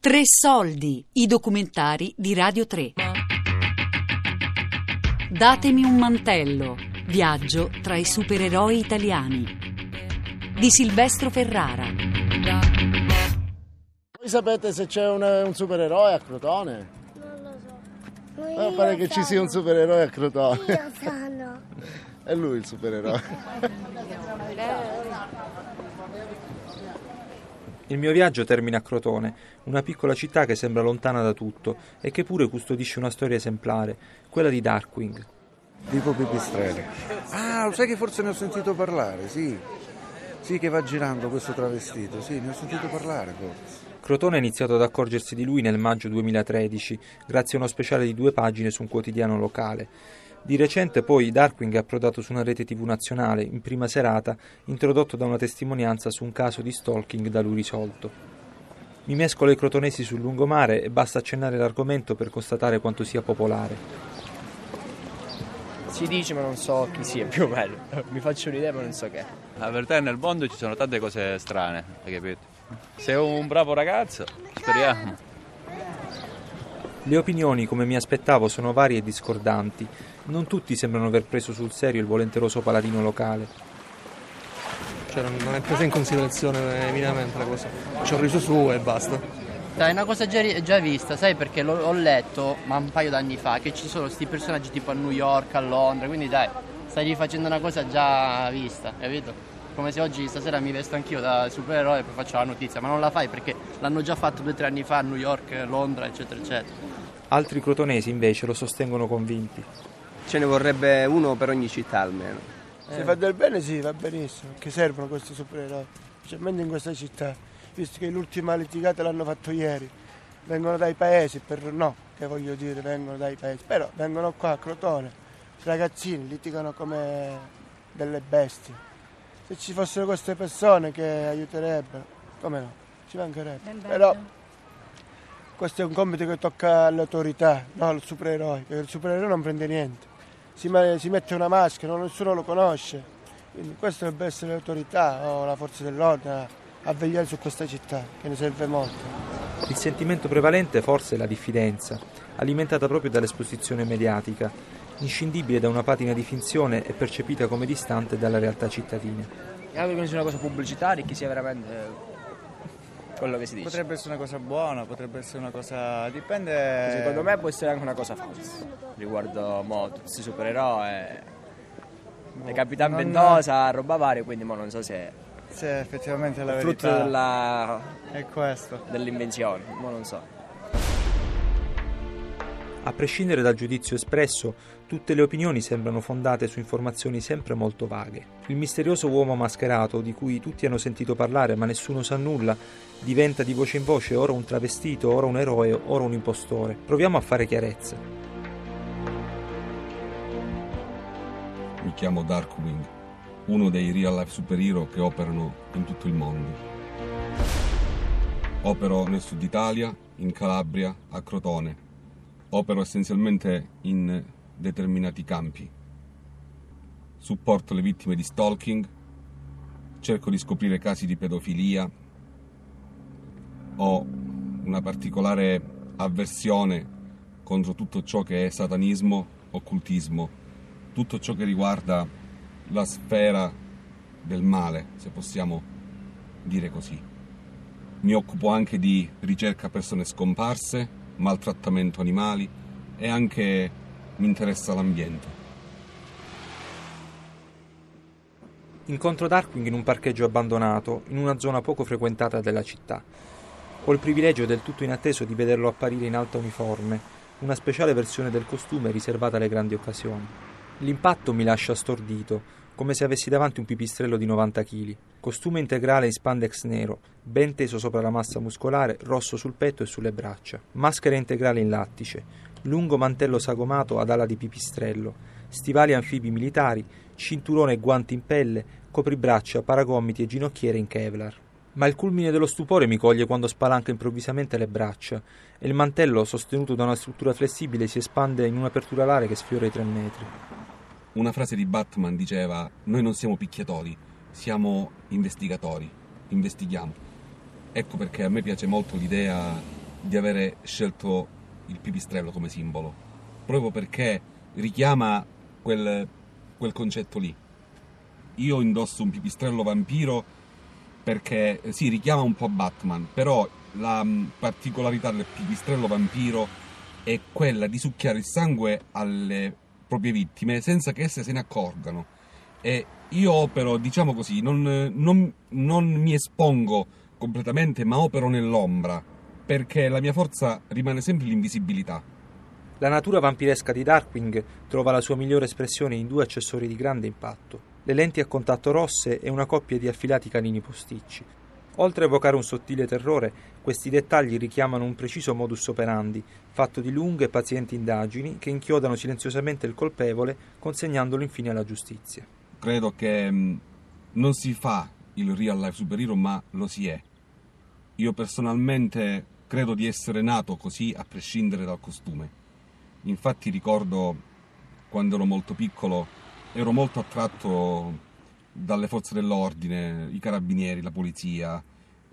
Tre soldi, i documentari di Radio 3. Datemi un mantello. Viaggio tra i supereroi italiani. Di Silvestro Ferrara. Voi sapete se c'è un, un supereroe a Crotone? Non lo so. Ma pare che ci sia un supereroe a Crotone. Io sono. È lui il supereroe. Il mio viaggio termina a Crotone, una piccola città che sembra lontana da tutto e che pure custodisce una storia esemplare, quella di Darkwing. Tipo Pipistrelli. Ah, lo sai che forse ne ho sentito parlare, sì. Sì, che va girando questo travestito, sì, ne ho sentito parlare forse. Crotone ha iniziato ad accorgersi di lui nel maggio 2013, grazie a uno speciale di due pagine su un quotidiano locale. Di recente poi Darkwing è approdato su una rete tv nazionale, in prima serata, introdotto da una testimonianza su un caso di stalking da lui risolto. Mi mescolo ai crotonesi sul lungomare e basta accennare l'argomento per constatare quanto sia popolare. Si dice ma non so chi sia più o meno. Mi faccio un'idea ma non so che. La verità è che nel mondo ci sono tante cose strane, hai capito? Sei un bravo ragazzo, speriamo. Le opinioni, come mi aspettavo, sono varie e discordanti. Non tutti sembrano aver preso sul serio il volenteroso paladino locale. Cioè non, non è presa in considerazione minimamente la cosa. Ci ho riso su e basta. Dai, è una cosa già, già vista, sai perché l'ho, ho letto, ma un paio d'anni fa, che ci sono questi personaggi tipo a New York, a Londra, quindi dai, stai rifacendo una cosa già vista, capito? Come se oggi stasera mi vesto anch'io da supereroe e poi faccio la notizia, ma non la fai perché l'hanno già fatto due o tre anni fa a New York, Londra, eccetera, eccetera. Altri crotonesi invece lo sostengono convinti. Ce ne vorrebbe uno per ogni città almeno. Se fa del bene sì, va benissimo, che servono questi supereroi, specialmente in questa città, visto che l'ultima litigata l'hanno fatto ieri. Vengono dai paesi, per no, che voglio dire, vengono dai paesi, però vengono qua a Crotone, ragazzini litigano come delle bestie. Se ci fossero queste persone che aiuterebbero, come no, ci mancherebbe. Però questo è un compito che tocca alle autorità, no al supereroe, perché il supereroe non prende niente. Si, si mette una maschera, nessuno lo conosce. Quindi questo dovrebbe essere l'autorità o la forza dell'ordine a, vegliare su questa città, che ne serve molto. Il sentimento prevalente forse è la diffidenza, alimentata proprio dall'esposizione mediatica, inscindibile da una patina di finzione e percepita come distante dalla realtà cittadina. Io che non sia una cosa pubblicitaria e che sia veramente quello che si dice. Potrebbe essere una cosa buona, potrebbe essere una cosa. dipende. Secondo me può essere anche una cosa falsa. Riguardo mo, tutti questi supereroi. Le Capitan non- Ventosa, roba varia, quindi mo non so se Se effettivamente la è frutto verità della, è questo. dell'invenzione, mo non so. A prescindere dal giudizio espresso, tutte le opinioni sembrano fondate su informazioni sempre molto vaghe. Il misterioso uomo mascherato, di cui tutti hanno sentito parlare ma nessuno sa nulla, diventa di voce in voce ora un travestito, ora un eroe, ora un impostore. Proviamo a fare chiarezza. Mi chiamo Darkwing, uno dei real life superhero che operano in tutto il mondo. Opero nel sud Italia, in Calabria, a Crotone. Opero essenzialmente in determinati campi. Supporto le vittime di stalking, cerco di scoprire casi di pedofilia. Ho una particolare avversione contro tutto ciò che è satanismo, occultismo, tutto ciò che riguarda la sfera del male, se possiamo dire così. Mi occupo anche di ricerca persone scomparse, maltrattamento animali e anche mi interessa l'ambiente. Incontro Darkwing in un parcheggio abbandonato, in una zona poco frequentata della città. Ho il privilegio del tutto inatteso di vederlo apparire in alta uniforme, una speciale versione del costume riservata alle grandi occasioni. L'impatto mi lascia stordito, come se avessi davanti un pipistrello di 90 kg. Costume integrale in spandex nero, ben teso sopra la massa muscolare, rosso sul petto e sulle braccia. Maschera integrale in lattice, lungo mantello sagomato ad ala di pipistrello, stivali anfibi militari, cinturone e guanti in pelle, copribraccia, paragomiti e ginocchiere in Kevlar. Ma il culmine dello stupore mi coglie quando spalanca improvvisamente le braccia e il mantello, sostenuto da una struttura flessibile, si espande in un'apertura alare che sfiora i tre metri. Una frase di Batman diceva: Noi non siamo picchiatori, siamo investigatori, investighiamo. Ecco perché a me piace molto l'idea di avere scelto il pipistrello come simbolo, proprio perché richiama quel, quel concetto lì. Io indosso un pipistrello vampiro perché eh, sì, richiama un po' Batman, però la mh, particolarità del pipistrello vampiro è quella di succhiare il sangue alle proprie vittime senza che esse se ne accorgano. E io opero, diciamo così, non, non, non mi espongo completamente, ma opero nell'ombra, perché la mia forza rimane sempre l'invisibilità. La natura vampiresca di Darkwing trova la sua migliore espressione in due accessori di grande impatto, le lenti a contatto rosse e una coppia di affilati canini posticci. Oltre a evocare un sottile terrore, questi dettagli richiamano un preciso modus operandi, fatto di lunghe e pazienti indagini che inchiodano silenziosamente il colpevole, consegnandolo infine alla giustizia. Credo che mh, non si fa il real life superhero, ma lo si è. Io personalmente credo di essere nato così a prescindere dal costume. Infatti ricordo quando ero molto piccolo ero molto attratto dalle forze dell'ordine, i carabinieri, la polizia.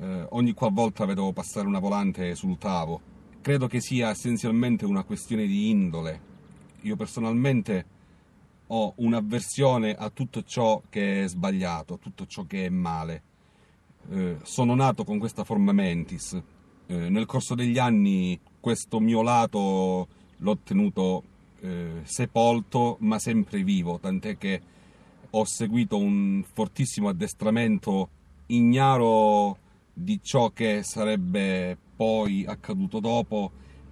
Eh, ogni qualvolta vedevo passare una volante esultavo. Credo che sia essenzialmente una questione di indole. Io personalmente ho un'avversione a tutto ciò che è sbagliato, a tutto ciò che è male. Eh, sono nato con questa forma mentis. Eh, nel corso degli anni questo mio lato l'ho tenuto eh, sepolto ma sempre vivo, tant'è che ho seguito un fortissimo addestramento ignaro di ciò che sarebbe poi accaduto dopo,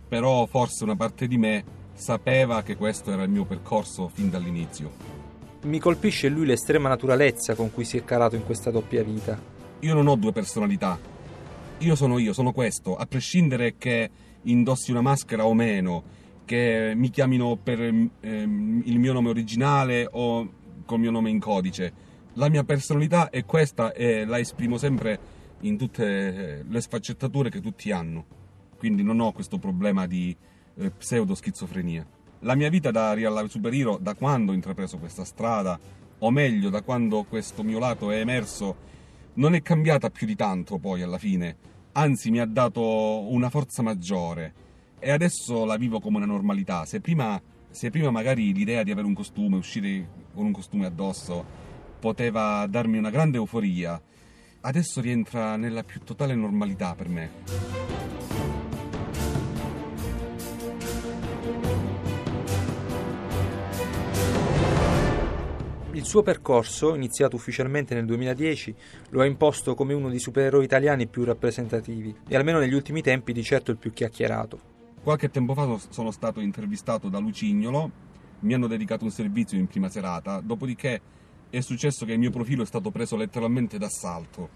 però forse una parte di me sapeva che questo era il mio percorso fin dall'inizio. Mi colpisce lui l'estrema naturalezza con cui si è calato in questa doppia vita. Io non ho due personalità. Io sono io, sono questo, a prescindere che indossi una maschera o meno, che mi chiamino per ehm, il mio nome originale o col mio nome in codice. La mia personalità è questa e la esprimo sempre in tutte le sfaccettature che tutti hanno. Quindi non ho questo problema di eh, pseudo schizofrenia. La mia vita da Real Superhero, da quando ho intrapreso questa strada, o meglio, da quando questo mio lato è emerso, non è cambiata più di tanto poi alla fine. Anzi, mi ha dato una forza maggiore. E adesso la vivo come una normalità. Se prima se prima magari l'idea di avere un costume, uscire con un costume addosso, poteva darmi una grande euforia, adesso rientra nella più totale normalità per me. Il suo percorso, iniziato ufficialmente nel 2010, lo ha imposto come uno dei supereroi italiani più rappresentativi e almeno negli ultimi tempi di certo il più chiacchierato. Qualche tempo fa sono stato intervistato da Lucignolo, mi hanno dedicato un servizio in prima serata, dopodiché è successo che il mio profilo è stato preso letteralmente d'assalto.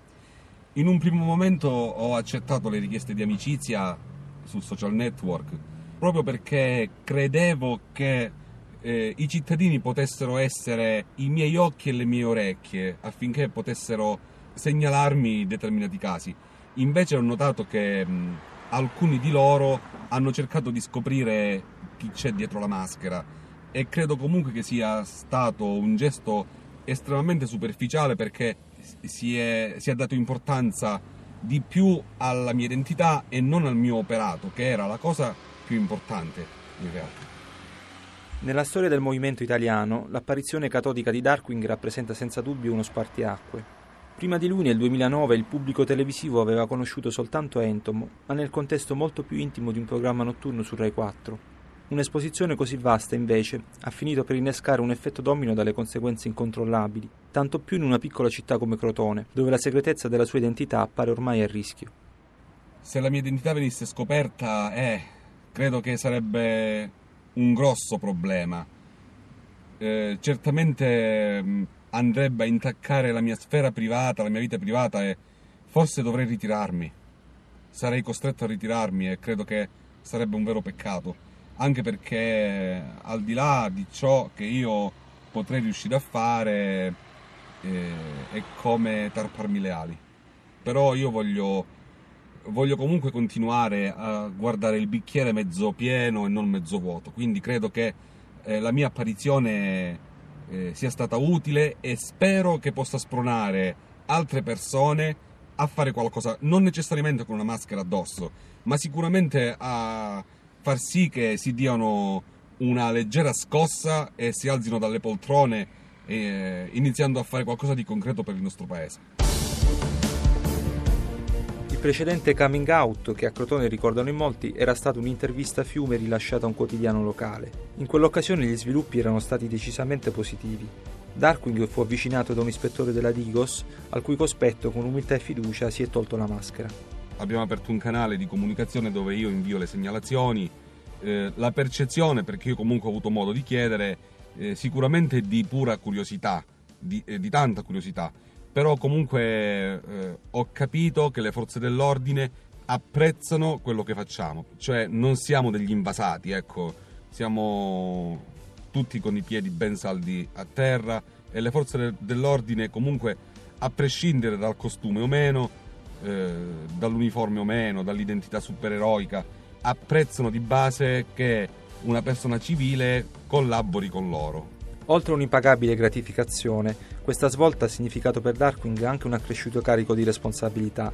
In un primo momento ho accettato le richieste di amicizia sul social network, proprio perché credevo che eh, i cittadini potessero essere i miei occhi e le mie orecchie affinché potessero segnalarmi determinati casi. Invece ho notato che mh, alcuni di loro hanno cercato di scoprire chi c'è dietro la maschera e credo comunque che sia stato un gesto estremamente superficiale perché si è, si è dato importanza di più alla mia identità e non al mio operato, che era la cosa più importante in realtà. Nella storia del movimento italiano, l'apparizione catodica di Darkwing rappresenta senza dubbio uno spartiacque. Prima di lui nel 2009 il pubblico televisivo aveva conosciuto soltanto Entomo, ma nel contesto molto più intimo di un programma notturno su Rai 4. Un'esposizione così vasta, invece, ha finito per innescare un effetto domino dalle conseguenze incontrollabili, tanto più in una piccola città come Crotone, dove la segretezza della sua identità appare ormai a rischio. Se la mia identità venisse scoperta, eh, credo che sarebbe un grosso problema. Eh, certamente mm, andrebbe a intaccare la mia sfera privata, la mia vita privata e forse dovrei ritirarmi. Sarei costretto a ritirarmi e credo che sarebbe un vero peccato, anche perché al di là di ciò che io potrei riuscire a fare eh, è come tarparmi le ali. Però io voglio, voglio comunque continuare a guardare il bicchiere mezzo pieno e non mezzo vuoto, quindi credo che eh, la mia apparizione eh, sia stata utile e spero che possa spronare altre persone a fare qualcosa, non necessariamente con una maschera addosso, ma sicuramente a far sì che si diano una leggera scossa e si alzino dalle poltrone eh, iniziando a fare qualcosa di concreto per il nostro paese. Precedente coming out che a Crotone ricordano in molti era stata un'intervista a fiume rilasciata a un quotidiano locale. In quell'occasione gli sviluppi erano stati decisamente positivi. Darkwing fu avvicinato da un ispettore della Digos, al cui cospetto con umiltà e fiducia si è tolto la maschera. Abbiamo aperto un canale di comunicazione dove io invio le segnalazioni. Eh, la percezione, perché io comunque ho avuto modo di chiedere, eh, sicuramente di pura curiosità, di, eh, di tanta curiosità però comunque eh, ho capito che le forze dell'ordine apprezzano quello che facciamo, cioè non siamo degli invasati, ecco, siamo tutti con i piedi ben saldi a terra e le forze dell'ordine comunque a prescindere dal costume o meno, eh, dall'uniforme o meno, dall'identità supereroica, apprezzano di base che una persona civile collabori con loro. Oltre a un'impagabile gratificazione, questa svolta ha significato per Darkwing anche un accresciuto carico di responsabilità,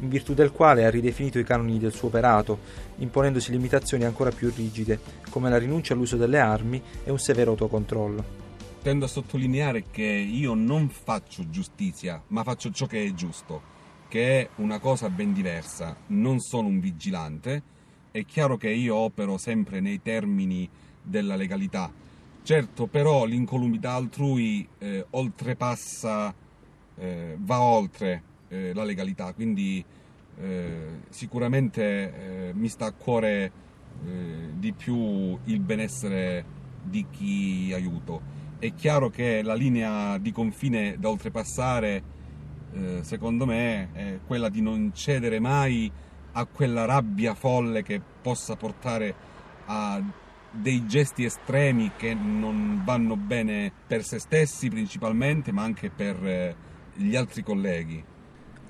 in virtù del quale ha ridefinito i canoni del suo operato, imponendosi limitazioni ancora più rigide, come la rinuncia all'uso delle armi e un severo autocontrollo. Tendo a sottolineare che io non faccio giustizia, ma faccio ciò che è giusto, che è una cosa ben diversa. Non sono un vigilante, è chiaro che io opero sempre nei termini della legalità, Certo, però l'incolumità altrui eh, oltrepassa, eh, va oltre eh, la legalità, quindi eh, sicuramente eh, mi sta a cuore eh, di più il benessere di chi aiuto. È chiaro che la linea di confine da oltrepassare, secondo me, è quella di non cedere mai a quella rabbia folle che possa portare a dei gesti estremi che non vanno bene per se stessi principalmente, ma anche per eh, gli altri colleghi.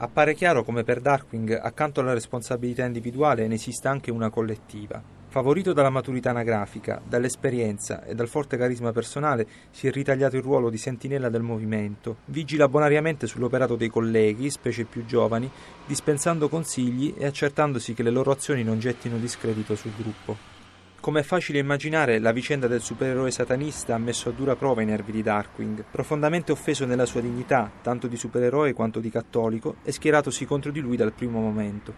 Appare chiaro come per Darkwing, accanto alla responsabilità individuale, ne esista anche una collettiva. Favorito dalla maturità anagrafica, dall'esperienza e dal forte carisma personale, si è ritagliato il ruolo di sentinella del movimento, vigila bonariamente sull'operato dei colleghi, specie più giovani, dispensando consigli e accertandosi che le loro azioni non gettino discredito sul gruppo. Come è facile immaginare, la vicenda del supereroe satanista ha messo a dura prova i nervi di Darkwing, profondamente offeso nella sua dignità, tanto di supereroe quanto di cattolico, e schieratosi contro di lui dal primo momento.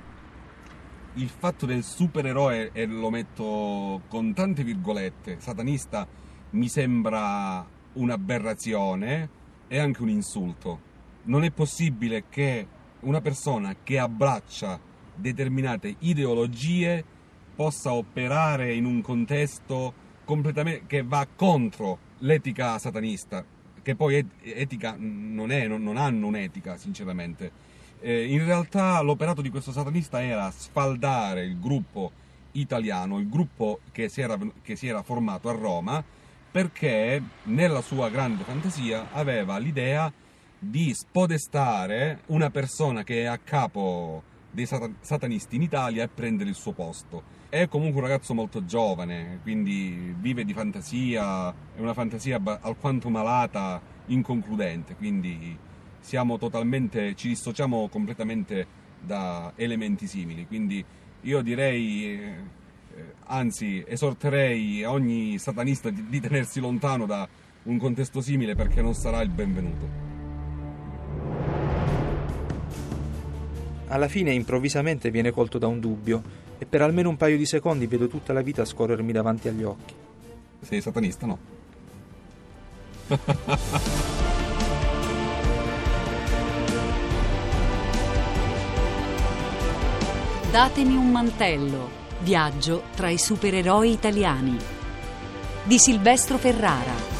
Il fatto del supereroe, e lo metto con tante virgolette, satanista, mi sembra un'aberrazione e anche un insulto. Non è possibile che una persona che abbraccia determinate ideologie possa operare in un contesto completamente che va contro l'etica satanista, che poi etica non, è, non, non hanno un'etica, sinceramente. Eh, in realtà l'operato di questo satanista era sfaldare il gruppo italiano, il gruppo che si era, che si era formato a Roma, perché nella sua grande fantasia aveva l'idea di spodestare una persona che è a capo dei satanisti in Italia e prendere il suo posto. È comunque un ragazzo molto giovane, quindi vive di fantasia, è una fantasia alquanto malata, inconcludente, quindi siamo totalmente, ci dissociamo completamente da elementi simili, quindi io direi, eh, anzi esorterei ogni satanista di, di tenersi lontano da un contesto simile perché non sarà il benvenuto. Alla fine improvvisamente viene colto da un dubbio e per almeno un paio di secondi vedo tutta la vita scorrermi davanti agli occhi. Sei satanista, no? Datemi un mantello. Viaggio tra i supereroi italiani. Di Silvestro Ferrara.